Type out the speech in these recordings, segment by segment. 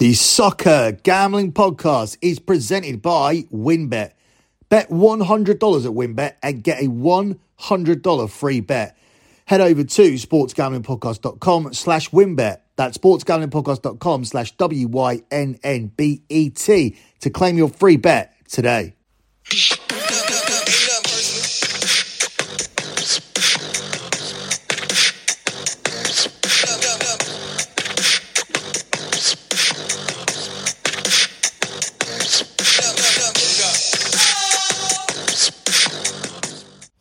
The Soccer Gambling Podcast is presented by WynnBET. Bet $100 at WynnBET and get a $100 free bet. Head over to sportsgamblingpodcast.com slash WynnBET. That's sportsgamblingpodcast.com slash W-Y-N-N-B-E-T to claim your free bet today.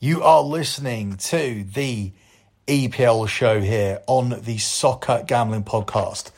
You are listening to the EPL show here on the Soccer Gambling Podcast.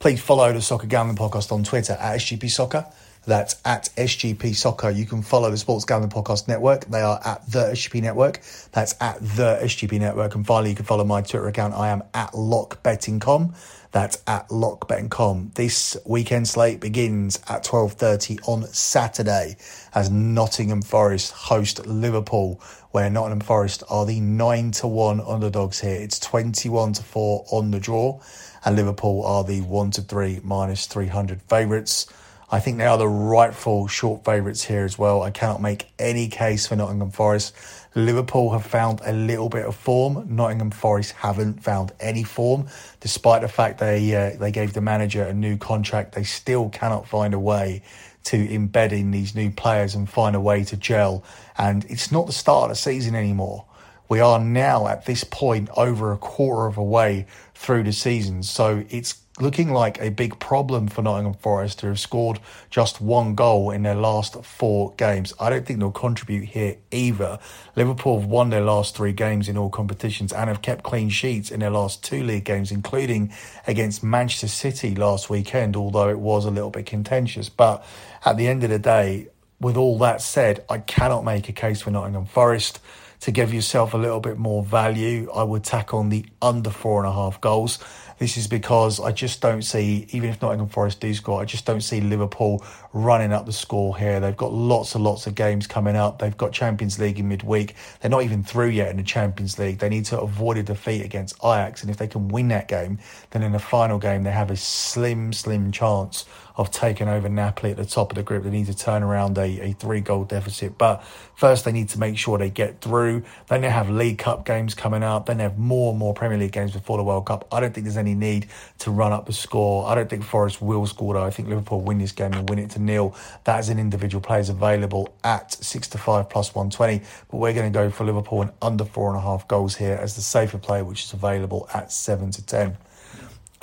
Please follow the Soccer Gambling Podcast on Twitter at SGP Soccer. That's at SGP Soccer. You can follow the Sports Gambling Podcast Network. They are at the SGP Network. That's at the SGP Network. And finally, you can follow my Twitter account. I am at LockBettingCom. That's at LockBettingCom. This weekend slate begins at 12.30 on Saturday as Nottingham Forest host Liverpool, where Nottingham Forest are the 9 to 1 underdogs here. It's 21 to 4 on the draw, and Liverpool are the 1 to 3 minus 300 favourites. I think they are the rightful short favourites here as well. I cannot make any case for Nottingham Forest. Liverpool have found a little bit of form. Nottingham Forest haven't found any form, despite the fact they uh, they gave the manager a new contract. They still cannot find a way to embed in these new players and find a way to gel. And it's not the start of the season anymore. We are now at this point over a quarter of a way through the season, so it's looking like a big problem for Nottingham Forest to have scored just one goal in their last four games. I don't think they'll contribute here either. Liverpool have won their last three games in all competitions and have kept clean sheets in their last two league games, including against Manchester City last weekend, although it was a little bit contentious. But at the end of the day, with all that said, I cannot make a case for Nottingham Forest to give yourself a little bit more value, I would tack on the under four and a half goals. This is because I just don't see, even if Nottingham Forest do score, I just don't see Liverpool running up the score here. They've got lots and lots of games coming up. They've got Champions League in midweek. They're not even through yet in the Champions League. They need to avoid a defeat against Ajax. And if they can win that game, then in the final game, they have a slim, slim chance of taking over Napoli at the top of the group. They need to turn around a, a three goal deficit. But first, they need to make sure they get through. Then they have League Cup games coming up. Then they have more and more Premier League games before the World Cup. I don't think there's any need to run up the score. I don't think Forest will score though. I think Liverpool win this game and win it to nil. That is an individual players available at six to five plus 120. But we're going to go for Liverpool and under four and a half goals here as the safer play, which is available at seven to 10.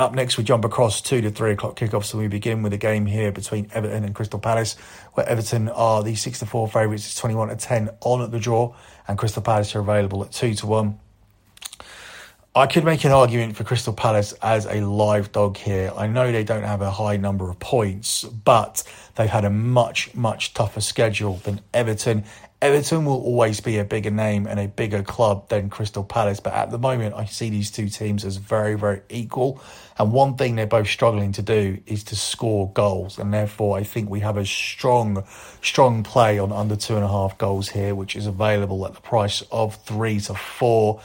Up next, we jump across two to three o'clock kickoffs, and we begin with a game here between Everton and Crystal Palace, where Everton are the six to four favourites, it's twenty one to ten on at the draw, and Crystal Palace are available at two to one. I could make an argument for Crystal Palace as a live dog here. I know they don't have a high number of points, but they've had a much, much tougher schedule than Everton. Everton will always be a bigger name and a bigger club than Crystal Palace, but at the moment, I see these two teams as very, very equal. And one thing they're both struggling to do is to score goals, and therefore, I think we have a strong, strong play on under two and a half goals here, which is available at the price of three to four.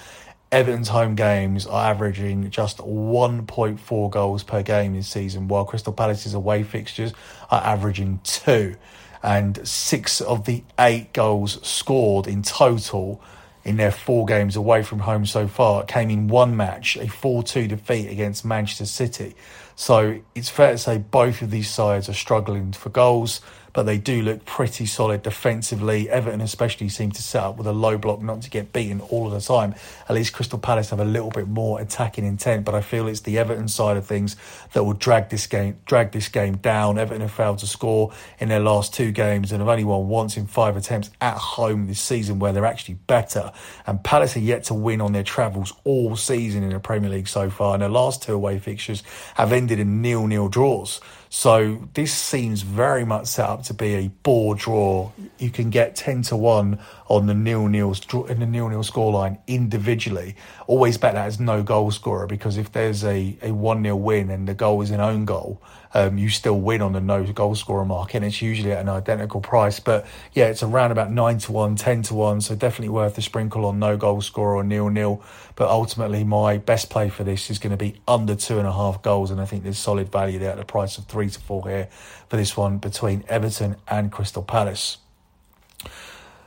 Everton's home games are averaging just 1.4 goals per game this season, while Crystal Palace's away fixtures are averaging two. And six of the eight goals scored in total in their four games away from home so far came in one match, a 4 2 defeat against Manchester City. So it's fair to say both of these sides are struggling for goals but they do look pretty solid defensively. Everton, especially, seem to set up with a low block not to get beaten all of the time. At least Crystal Palace have a little bit more attacking intent, but I feel it's the Everton side of things that will drag this game drag this game down. Everton have failed to score in their last two games and have only won once in five attempts at home this season, where they're actually better. And Palace are yet to win on their travels all season in the Premier League so far, and their last two away fixtures have ended in nil-nil draws. So this seems very much set up to be a bore draw. You can get ten to one on the nil nil in the nil nil scoreline individually. Always bet that as no goal scorer because if there's a a one 0 win and the goal is an own goal, um, you still win on the no goal scorer mark, and it's usually at an identical price. But yeah, it's around about nine to one, 10 to one, so definitely worth the sprinkle on no goal scorer or nil nil. But ultimately, my best play for this is going to be under two and a half goals, and I think there's solid value there at the price of three to four here for this one between Everton and Crystal Palace.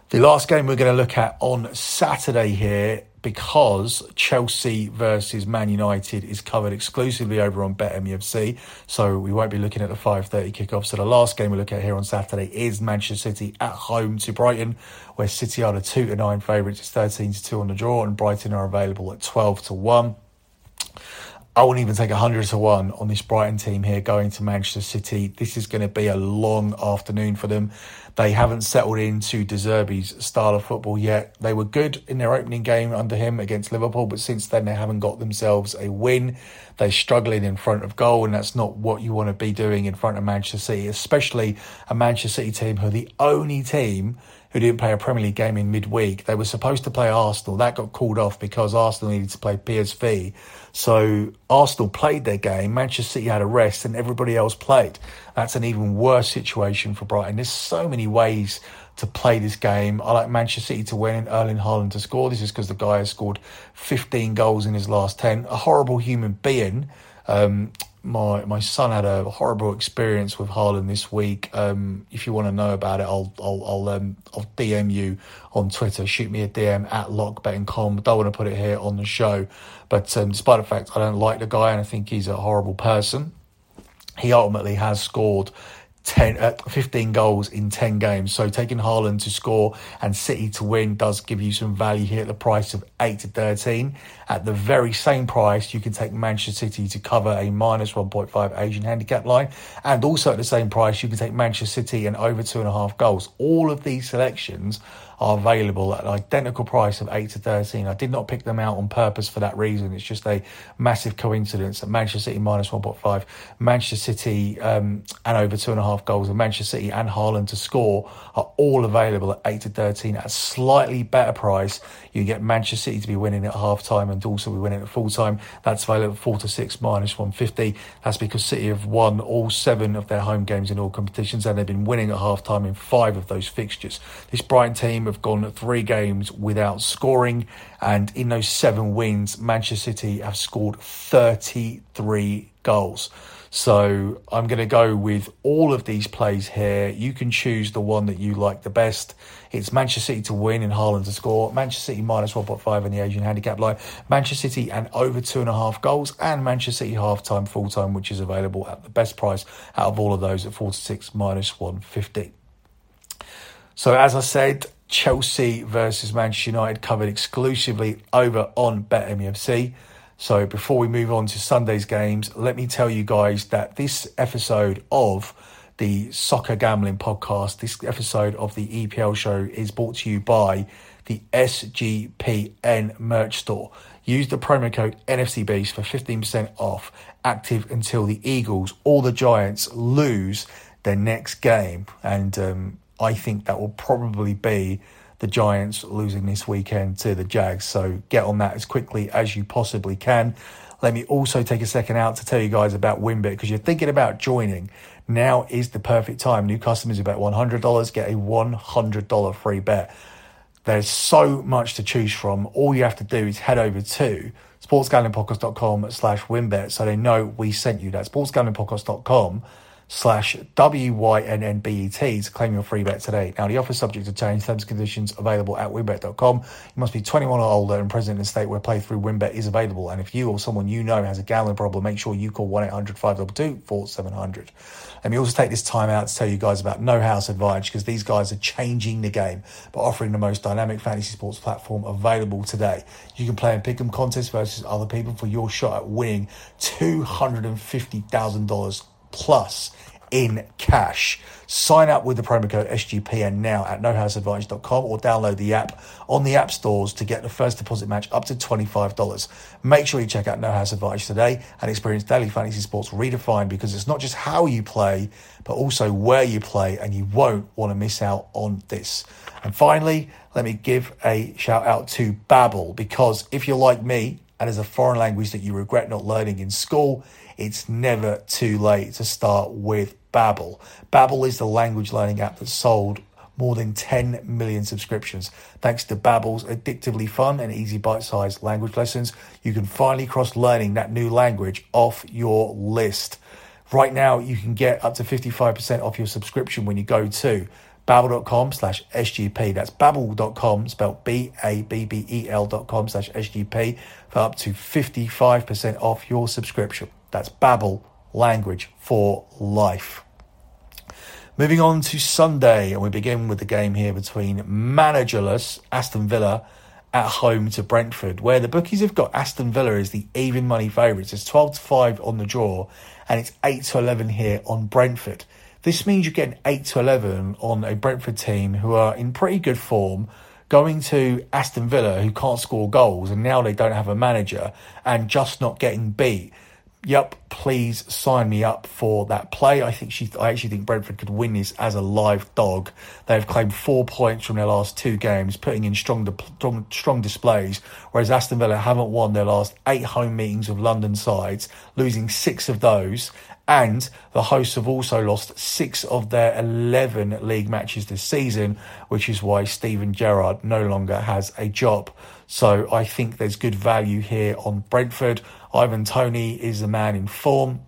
The last game we're going to look at on Saturday here because Chelsea versus Man United is covered exclusively over on BetMUFC, so we won't be looking at the 5:30 kickoff. So the last game we look at here on Saturday is Manchester City at home to Brighton, where City are the two to nine favourites. It's 13 to two on the draw, and Brighton are available at 12 to one. I wouldn't even take 100 to 1 on this Brighton team here going to Manchester City. This is going to be a long afternoon for them. They haven't settled into De Zerbi's style of football yet. They were good in their opening game under him against Liverpool, but since then they haven't got themselves a win. They're struggling in front of goal, and that's not what you want to be doing in front of Manchester City, especially a Manchester City team who are the only team who didn't play a Premier League game in midweek. They were supposed to play Arsenal. That got called off because Arsenal needed to play PSV. So Arsenal played their game. Manchester City had a rest and everybody else played. That's an even worse situation for Brighton. There's so many ways to play this game. I like Manchester City to win and Erling Haaland to score. This is because the guy has scored 15 goals in his last 10. A horrible human being. Um, my my son had a horrible experience with Haaland this week. Um, if you want to know about it, I'll I'll I'll, um, I'll DM you on Twitter. Shoot me a DM at lockbettingcom. Don't want to put it here on the show, but um, despite the fact I don't like the guy and I think he's a horrible person, he ultimately has scored 10, uh, 15 goals in 10 games. So taking Haaland to score and City to win does give you some value here at the price of 8 to 13. At the very same price, you can take Manchester City to cover a minus 1.5 Asian handicap line. And also at the same price, you can take Manchester City and over two and a half goals. All of these selections are available at an identical price of 8 to 13. I did not pick them out on purpose for that reason. It's just a massive coincidence that Manchester City minus 1.5, Manchester City um, and over two and a half goals, and Manchester City and Haaland to score are all available at 8 to 13 at a slightly better price. You get Manchester City to be winning at half time and also be winning at full time. That's available at 4 to 6 minus 150. That's because City have won all seven of their home games in all competitions and they've been winning at half time in five of those fixtures. This Brighton team have gone three games without scoring, and in those seven wins, Manchester City have scored 33 goals. So I'm going to go with all of these plays here. You can choose the one that you like the best. It's Manchester City to win and Haaland to score. Manchester City minus 1.5 in the Asian handicap line. Manchester City and over two and a half goals. And Manchester City half time, full time, which is available at the best price out of all of those at 46 minus 150. So as I said, Chelsea versus Manchester United covered exclusively over on BetMUFC. So before we move on to Sunday's games, let me tell you guys that this episode of the Soccer Gambling Podcast, this episode of the EPL show is brought to you by the SGPN merch store. Use the promo code NFCBeast for 15% off, active until the Eagles or the Giants lose their next game. And um, I think that will probably be the Giants losing this weekend to the Jags. So get on that as quickly as you possibly can. Let me also take a second out to tell you guys about WynnBET because you're thinking about joining. Now is the perfect time. New customers who bet $100 get a $100 free bet. There's so much to choose from. All you have to do is head over to sportsgamblingpodcast.com slash wynnbet so they know we sent you that. sportsgamblingpodcast.com slash W-Y-N-N-B-E-T to claim your free bet today. Now, the offer subject to change, terms and conditions available at wynnbet.com. You must be 21 or older and present in a state where play through wynnbet is available. And if you or someone you know has a gambling problem, make sure you call 1-800-522-4700. Let me also take this time out to tell you guys about No House Advantage because these guys are changing the game by offering the most dynamic fantasy sports platform available today. You can play in pick'em contests versus other people for your shot at winning $250,000 plus in cash. Sign up with the promo code SGPN now at nohouseadvantage.com or download the app on the app stores to get the first deposit match up to $25. Make sure you check out No House Advantage today and experience daily fantasy sports redefined because it's not just how you play, but also where you play, and you won't want to miss out on this. And finally, let me give a shout out to Babbel because if you're like me and as a foreign language that you regret not learning in school, it's never too late to start with Babbel. Babbel is the language learning app that sold more than 10 million subscriptions. Thanks to Babbel's addictively fun and easy bite-sized language lessons, you can finally cross learning that new language off your list. Right now, you can get up to 55% off your subscription when you go to babbel.com slash SGP. That's babbel.com, spelled B-A-B-B-E-L dot com slash SGP for up to 55% off your subscription. That's Babbel, language for life. Moving on to Sunday, and we begin with the game here between managerless Aston Villa at home to Brentford, where the bookies have got Aston Villa as the even money favourites. It's 12 to 5 on the draw, and it's 8 to 11 here on Brentford. This means you're getting 8 to 11 on a Brentford team who are in pretty good form, going to Aston Villa, who can't score goals, and now they don't have a manager, and just not getting beat yep, please sign me up for that play. I think she, I actually think Brentford could win this as a live dog. They have claimed four points from their last two games, putting in strong, strong, strong displays. Whereas Aston Villa haven't won their last eight home meetings of London sides, losing six of those. And the hosts have also lost six of their 11 league matches this season, which is why Steven Gerrard no longer has a job. So I think there's good value here on Brentford. Ivan Toney is the man in form.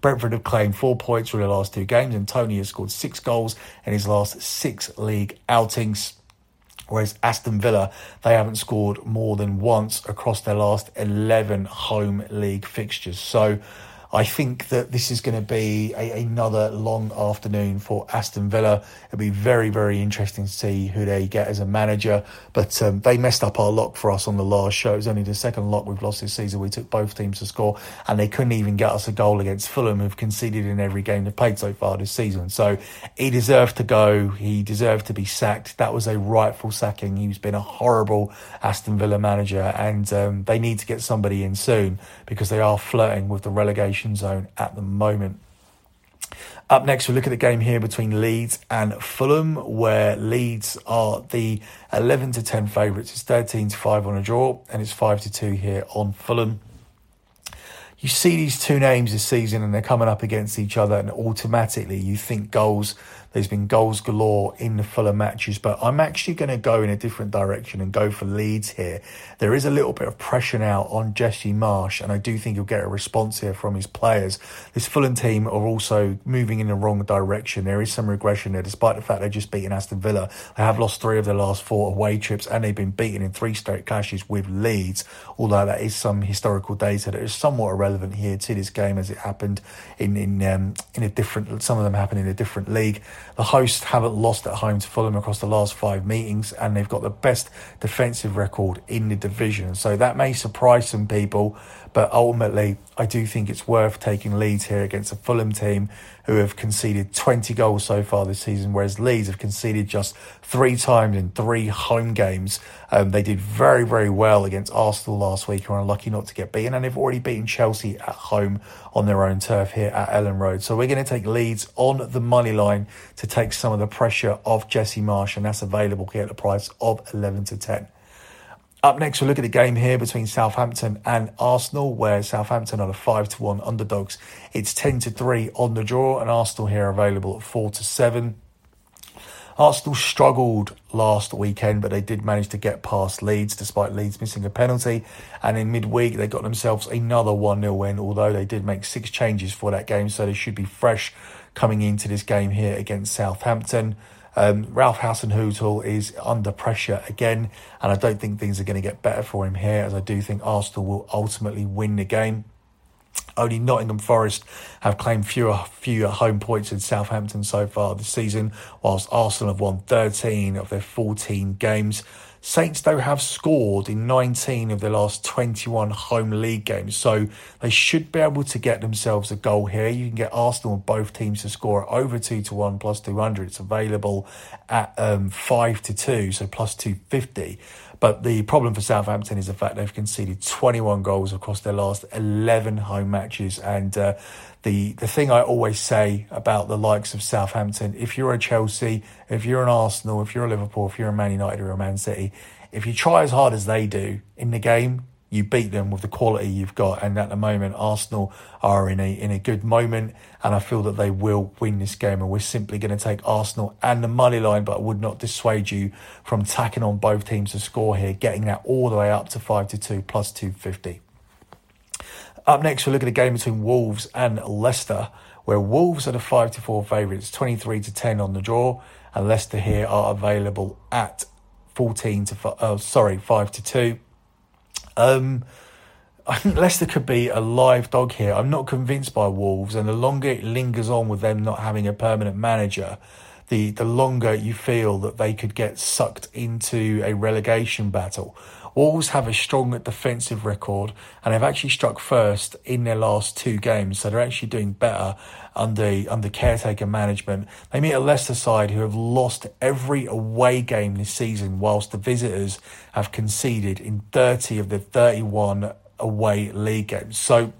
Brentford have claimed four points from their last two games, and Toney has scored six goals in his last six league outings. Whereas Aston Villa, they haven't scored more than once across their last 11 home league fixtures. So I think that this is going to be a, another long afternoon for Aston Villa. It'll be very, very interesting to see who they get as a manager. But um, they messed up our lock for us on the last show. It was only the second lock we've lost this season. We took both teams to score, and they couldn't even get us a goal against Fulham, who've conceded in every game they've played so far this season. So he deserved to go. He deserved to be sacked. That was a rightful sacking. He's been a horrible Aston Villa manager, and um, they need to get somebody in soon because they are flirting with the relegation relegation zone at the moment. Up next, we look at the game here between Leeds and Fulham, where Leeds are the 11 to 10 favourites. It's 13 to 5 on a draw, and it's 5 to 2 here on Fulham. You see these two names this season, and they're coming up against each other, and automatically you think goals there's been goals galore in the Fulham matches, but I'm actually going to go in a different direction and go for Leeds here. There is a little bit of pressure now on Jesse Marsch, and I do think he'll get a response here from his players. This Fulham team are also moving in the wrong direction. There is some regression there, despite the fact they've just beaten Aston Villa. They have lost three of their last four away trips, and they've been beaten in three straight clashes with Leeds. Although that is some historical data that is somewhat irrelevant here to this game, as it happened in in um, in a different. Some of them happened in a different league. The hosts haven't lost at home to Fulham across the last five meetings, and they've got the best defensive record in the division. So that may surprise some people, but ultimately, I do think it's worth taking Leeds here against a Fulham team who have conceded 20 goals so far this season, whereas Leeds have conceded just three times in three home games. Um, they did very, very well against Arsenal last week, who are unlucky not to get beaten, and they've already beaten Chelsea at home on their own turf here at Elland Road. So we're going to take Leeds on the money line to take some of the pressure off Jesse Marsch, and that's available here at the price of 11 to 10. Up next, we'll look at the game here between Southampton and Arsenal, where Southampton are the five to one underdogs. It's ten to three on the draw, and Arsenal here available at four to seven. Arsenal struggled last weekend, but they did manage to get past Leeds despite Leeds missing a penalty. And in midweek, they got themselves another 1 0 win, although they did make six changes for that game, so they should be fresh coming into this game here against Southampton. Um, Ralph Hasenhüttl is under pressure again, and I don't think things are going to get better for him here, as I do think Arsenal will ultimately win the game. Only Nottingham Forest have claimed fewer fewer home points than Southampton so far this season, whilst Arsenal have won 13 of their 14 games. Saints, though, have scored in 19 of their last 21 home league games, so they should be able to get themselves a goal here. You can get Arsenal and both teams to score over 2 to 1 plus 200. It's available at um, 5 to 2, so plus 250. But the problem for Southampton is the fact they've conceded 21 goals across their last 11 home matches. And uh, the the thing I always say about the likes of Southampton, if you're a Chelsea, if you're an Arsenal, if you're a Liverpool, if you're a Man United or a Man City, if you try as hard as they do in the game, you beat them with the quality you've got. And at the moment, Arsenal are in a in a good moment, and I feel that they will win this game. And we're simply going to take Arsenal and the money line, but I would not dissuade you from tacking on both teams to score here, getting that all the way up to five to two plus two fifty. Up next, we'll look at a game between Wolves and Leicester, where Wolves are the five to four favourites, twenty three to ten on the draw, and Leicester here are available at fourteen to uh, sorry five to two. Um, I think Leicester could be a live dog here. I'm not convinced by Wolves, and the longer it lingers on with them not having a permanent manager, the the longer you feel that they could get sucked into a relegation battle. Wolves have a strong defensive record and they've actually struck first in their last two games, so they're actually doing better under under caretaker management. They meet a Leicester side who have lost every away game this season, whilst the visitors have conceded in 30 of the 31 away league games. So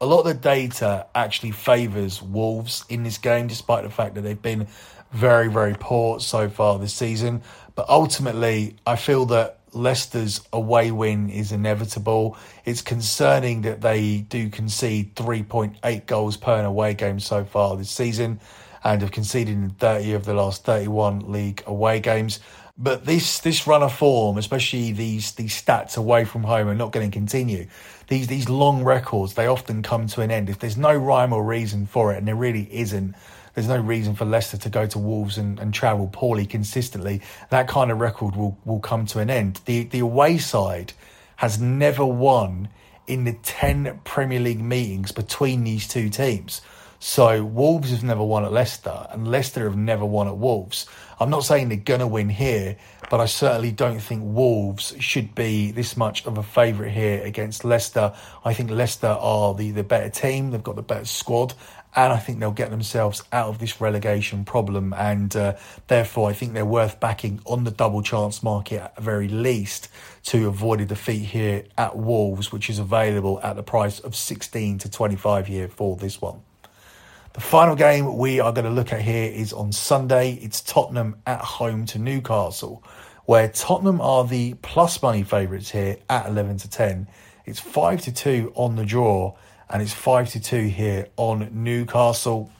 a lot of the data actually favours Wolves in this game, despite the fact that they've been very, very poor so far this season. But ultimately, I feel that Leicester's away win is inevitable. It's concerning that they do concede 3.8 goals per away game so far this season and have conceded in 30 of the last 31 league away games. But this this run of form, especially these these stats away from home, are not going to continue. These these long records, they often come to an end. If there's no rhyme or reason for it, and there really isn't, there's no reason for Leicester to go to Wolves and, and travel poorly consistently. That kind of record will, will come to an end. The the away side has never won in the ten Premier League meetings between these two teams. So Wolves have never won at Leicester, and Leicester have never won at Wolves. I'm not saying they're gonna win here, but I certainly don't think Wolves should be this much of a favourite here against Leicester. I think Leicester are the, the better team. They've got the better squad, and I think they'll get themselves out of this relegation problem. And uh, therefore, I think they're worth backing on the double chance market at the very least to avoid a defeat here at Wolves, which is available at the price of 16 to 25 here for this one. The final game we are going to look at here is on Sunday. It's Tottenham at home to Newcastle, where Tottenham are the plus money favourites here at 11 to 10. It's 5 to 2 on the draw, and it's 5 to 2 here on Newcastle.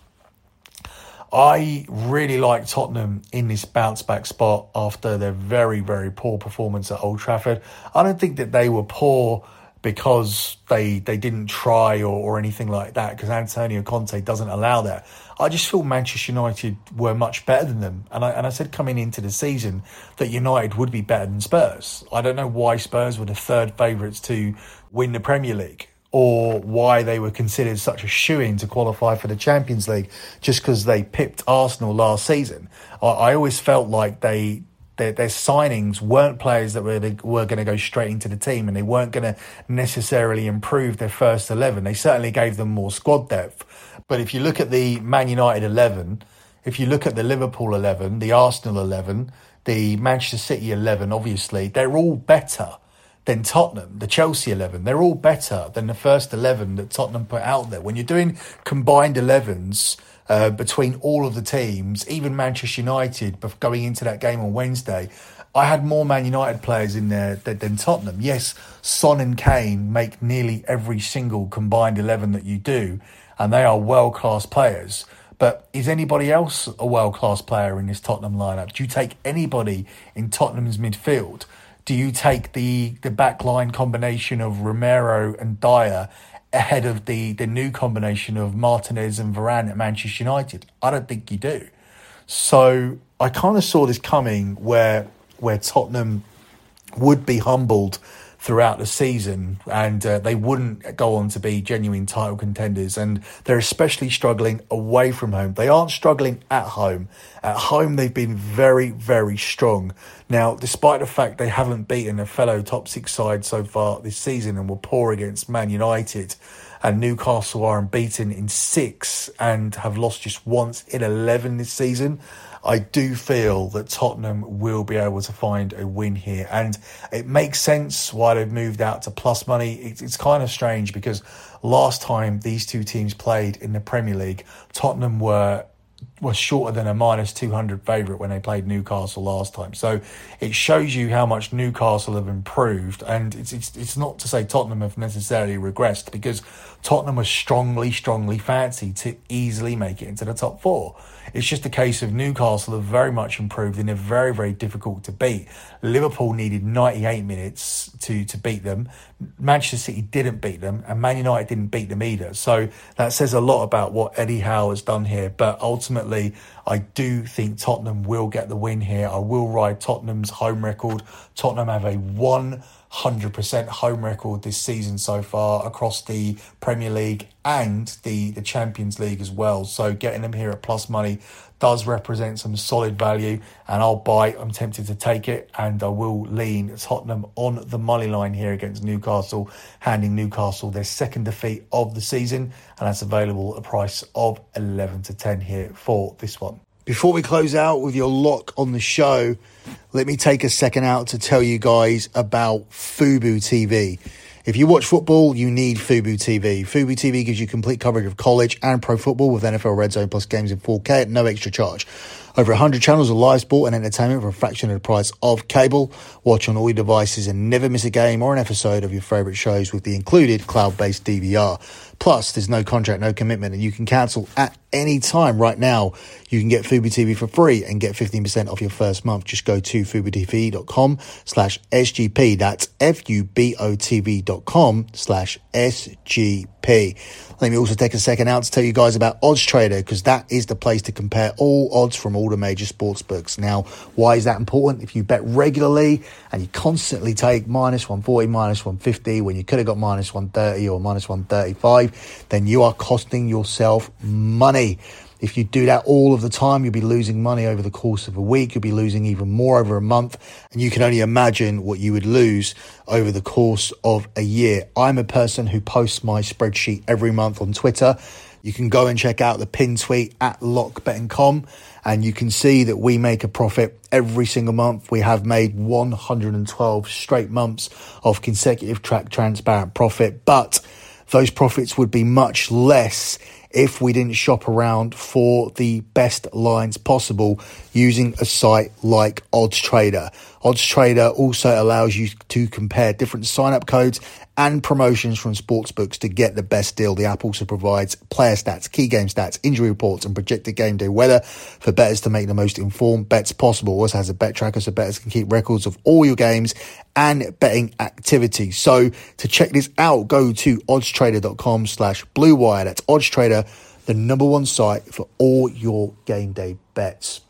I really like Tottenham in this bounce back spot after their very, very poor performance at Old Trafford. I don't think that they were poor because they they didn't try or, or anything like that because Antonio Conte doesn't allow that. I just feel Manchester United were much better than them, and I and I said coming into the season that United would be better than Spurs. I don't know why Spurs were the third favourites to win the Premier League or why they were considered such a shoo in to qualify for the Champions League just because they pipped Arsenal last season. I, I always felt like they their, their signings weren't players that were, were going to go straight into the team and they weren't going to necessarily improve their first 11. They certainly gave them more squad depth. But if you look at the Man United 11, if you look at the Liverpool 11, the Arsenal 11, the Manchester City 11, obviously, they're all better than Tottenham, the Chelsea 11. They're all better than the first 11 that Tottenham put out there. When you're doing combined 11s, uh, between all of the teams, even Manchester United, going into that game on Wednesday. I had more Man United players in there than, Tottenham. Yes, Son and Kane make nearly every single combined 11 that you do, and they are world class players. But is anybody else a world class player in this Tottenham lineup? Do you take anybody in Tottenham's midfield? Do you take the, the back line combination of Romero and Dier ahead of the, the new combination of Martinez and Varane at Manchester United? I don't think you do. So I kind of saw this coming where where Tottenham would be humbled throughout the season and uh, they wouldn't go on to be genuine title contenders and they're especially struggling away from home. They aren't struggling at home. At home they've been very very strong. Now despite the fact they haven't beaten a fellow top six side so far this season and were poor against man united and Newcastle are unbeaten in six and have lost just once in 11 this season. I do feel that Tottenham will be able to find a win here. And it makes sense why they've moved out to plus money. It's, it's kind of strange because last time these two teams played in the Premier League, Tottenham were was shorter than a minus 200 favourite when they played Newcastle last time. So it shows you how much Newcastle have improved. And it's, it's, it's not to say Tottenham have necessarily regressed because Tottenham was strongly, strongly fancied to easily make it into the top four. It's just a case of Newcastle have very much improved and they're very, very difficult to beat. Liverpool needed 98 minutes to, to beat them. Manchester City didn't beat them and Man United didn't beat them either. So that says a lot about what Eddie Howe has done here. But ultimately, I do think Tottenham will get the win here. I will ride Tottenham's home record. Tottenham have a 100% home record this season so far across the Premier League and the, the Champions League as well. So getting them here at plus money does represent some solid value and I'll buy. I'm tempted to take it and I will lean Tottenham on the money line here against Newcastle, handing Newcastle their second defeat of the season and that's available at a price of 11 to 10 here for this one. Before we close out with your lock on the show, let me take a second out to tell you guys about Fubo TV. If you watch football, you need Fubo TV. Fubo TV gives you complete coverage of college and pro football with NFL Red Zone plus games in 4K at no extra charge. Over 100 channels of live sport and entertainment for a fraction of the price of cable. Watch on all your devices and never miss a game or an episode of your favourite shows with the included cloud-based DVR. Plus, there's no contract, no commitment, and you can cancel at any time right now. You can get Fubo TV for free and get 15% off your first month. Just go to FuboTV.com slash SGP. That's F-U-B-O-T-V dot com slash SGP. Let me also take a second out to tell you guys about Odds Trader because that is the place to compare all odds from all the major sports books. Now, why is that important? If you bet regularly and you constantly take minus 140, minus 150 when you could have got minus 130 or minus 135, then you are costing yourself money. If you do that all of the time, you'll be losing money over the course of a week. You'll be losing even more over a month. And you can only imagine what you would lose over the course of a year. I'm a person who posts my spreadsheet every month on Twitter. You can go and check out the pin tweet at lockbetting.com and you can see that we make a profit every single month. We have made 112 straight months of consecutive track transparent profit, but those profits would be much less if we didn't shop around for the best lines possible using a site like Odds Trader. Odds Trader also allows you to compare different sign up codes and promotions from sportsbooks to get the best deal. The app also provides player stats, key game stats, injury reports, and projected game day weather for bettors to make the most informed bets possible. Also has a bet tracker so bettors can keep records of all your games and betting activity. So to check this out, go to oddstrader.com slash blue wire. That's oddstrader, the number one site for all your game day bets.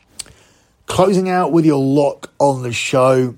Closing out with your lock on the show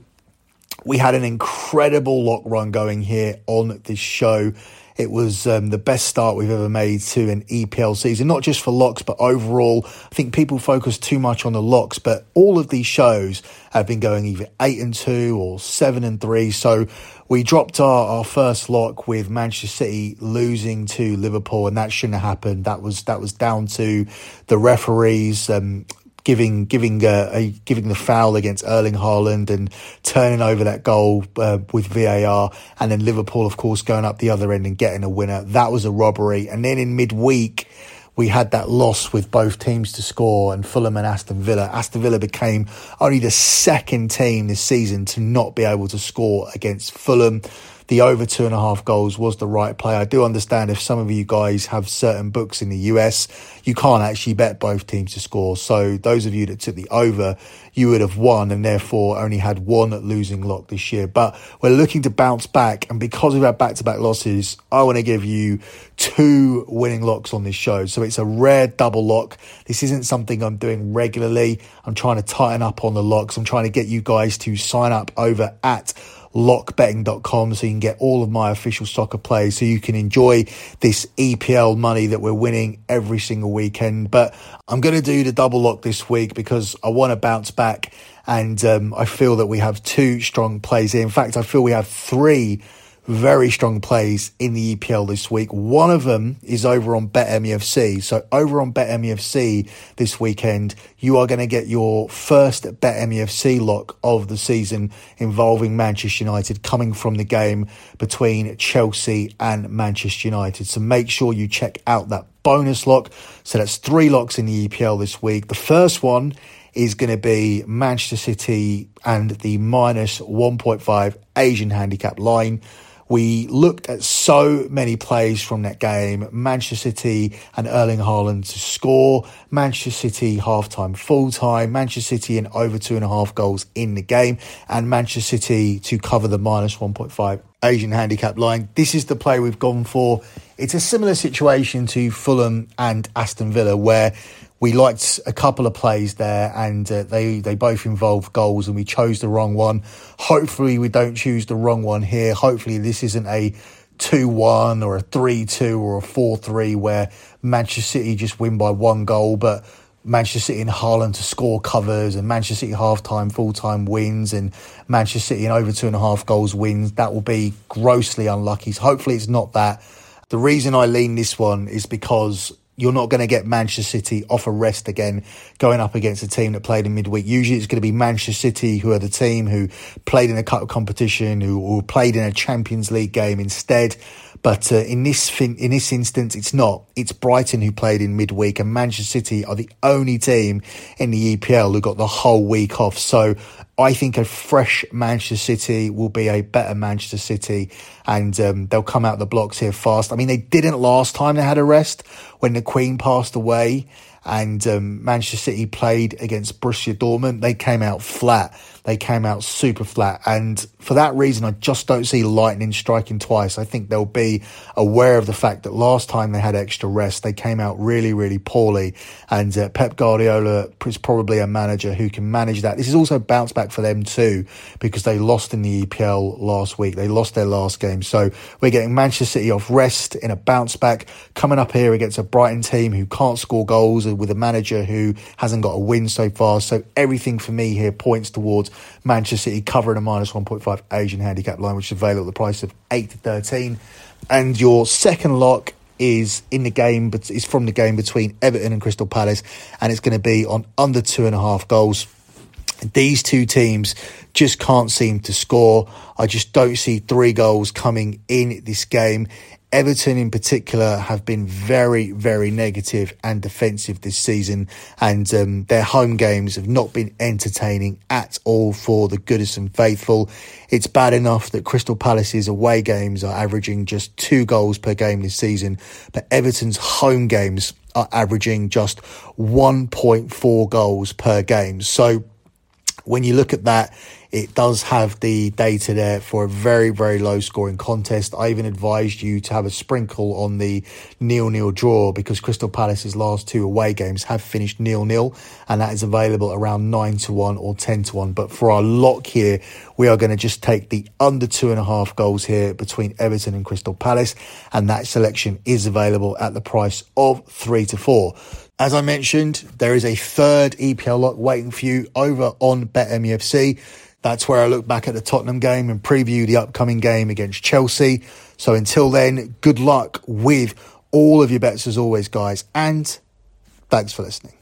we had an incredible lock run going here on this show. It was um, the best start we've ever made to an EPL season, not just for locks, but overall. I think people focus too much on the locks, but all of these shows have been going either eight and two or seven and three. So we dropped our, our first lock with Manchester City losing to Liverpool, and that shouldn't have happened. That was that was down to the referees. Um, giving giving uh, a, giving the foul against Erling Haaland and turning over that goal uh, with VAR, and then Liverpool, of course, going up the other end and getting a winner. That was a robbery. And then in midweek, we had that loss with both teams to score and Fulham and Aston Villa. Aston Villa became only the second team this season to not be able to score against Fulham the over two and a half goals was the right play. I do understand if some of you guys have certain books in the US, you can't actually bet both teams to score. So those of you that took the over, you would have won and therefore only had one losing lock this year. But we're looking to bounce back. And because we've had back to back losses, I want to give you two winning locks on this show. So it's a rare double lock. This isn't something I'm doing regularly. I'm trying to tighten up on the locks. I'm trying to get you guys to sign up over at lockbetting.com so you can get all of my official soccer plays so you can enjoy this EPL money that we're winning every single weekend. But I'm going to do the double lock this week because I want to bounce back and um, I feel that we have two strong plays here. In fact, I feel we have three very strong plays in the EPL this week. One of them is over on BetMUFC. So over on BetMUFC this weekend, you are going to get your first BetMUFC lock of the season involving Manchester United coming from the game between Chelsea and Manchester United. So make sure you check out that bonus lock. So that's three locks in the EPL this week. The first one is going to be Manchester City and the minus 1.5 Asian handicap line. We looked at so many plays from that game. Manchester City and Erling Haaland to score. Manchester City half-time, full-time. Manchester City in over two and a half goals in the game. And Manchester City to cover the minus 1.5 Asian handicap line. This is the play we've gone for. It's a similar situation to Fulham and Aston Villa where we liked a couple of plays there and uh, they, they both involved goals and we chose the wrong one. Hopefully we don't choose the wrong one here. Hopefully this isn't a 2-1 or a 3-2 or a 4-3 where Manchester City just win by one goal, but Manchester City and Haaland to score covers and Manchester City half-time, full-time wins and Manchester City in over two and a half goals wins. That will be grossly unlucky. So hopefully it's not that. The reason I lean this one is because you're not going to get Manchester City off a rest again going up against a team that played in midweek. Usually it's going to be Manchester City who are the team who played in a cup competition, who, played in a Champions League game instead. But uh, in this in this instance, it's not. It's Brighton who played in midweek, and Manchester City are the only team in the EPL who got the whole week off. So I think a fresh Manchester City will be a better Manchester City, and um, they'll come out the blocks here fast. I mean, they didn't last time they had a rest when the Queen passed away and um, Manchester City played against Borussia Dortmund. They came out flat. They came out super flat. And for that reason, I just don't see Lightning striking twice. I think they'll be aware of the fact that last time they had extra rest, they came out really, really poorly. And uh, Pep Guardiola is probably a manager who can manage that. This is also a bounce back for them too, because they lost in the EPL last week. They lost their last game. So we're getting Manchester City off rest in a bounce back, coming up here against a Brighton team who can't score goals with a manager who hasn't got a win so far. So everything for me here points towards Manchester City covering a minus 1.5 Asian handicap line, which is available at the price of 8 to 13. And your second lock is in the game, but is from the game between Everton and Crystal Palace, and it's going to be on under two and a half goals. These two teams just can't seem to score. I just don't see three goals coming in this game. Everton in particular have been very, very negative and defensive this season, and um, their home games have not been entertaining at all for the Goodison faithful. It's bad enough that Crystal Palace's away games are averaging just two goals per game this season, but Everton's home games are averaging just 1.4 goals per game. So when you look at that, it does have the data there for a very, very low scoring contest. I even advised you to have a sprinkle on the nil nil draw because Crystal Palace's last two away games have finished nil nil, and that is available around 9 to 1 or 10 to 1. But for our lock here, we are going to just take the under two and a half goals here between Everton and Crystal Palace, and that selection is available at the price of 3 to 4. As I mentioned, there is a third EPL lock waiting for you over on BetMUFC. That's where I look back at the Tottenham game and preview the upcoming game against Chelsea. So until then, good luck with all of your bets as always, guys, and thanks for listening.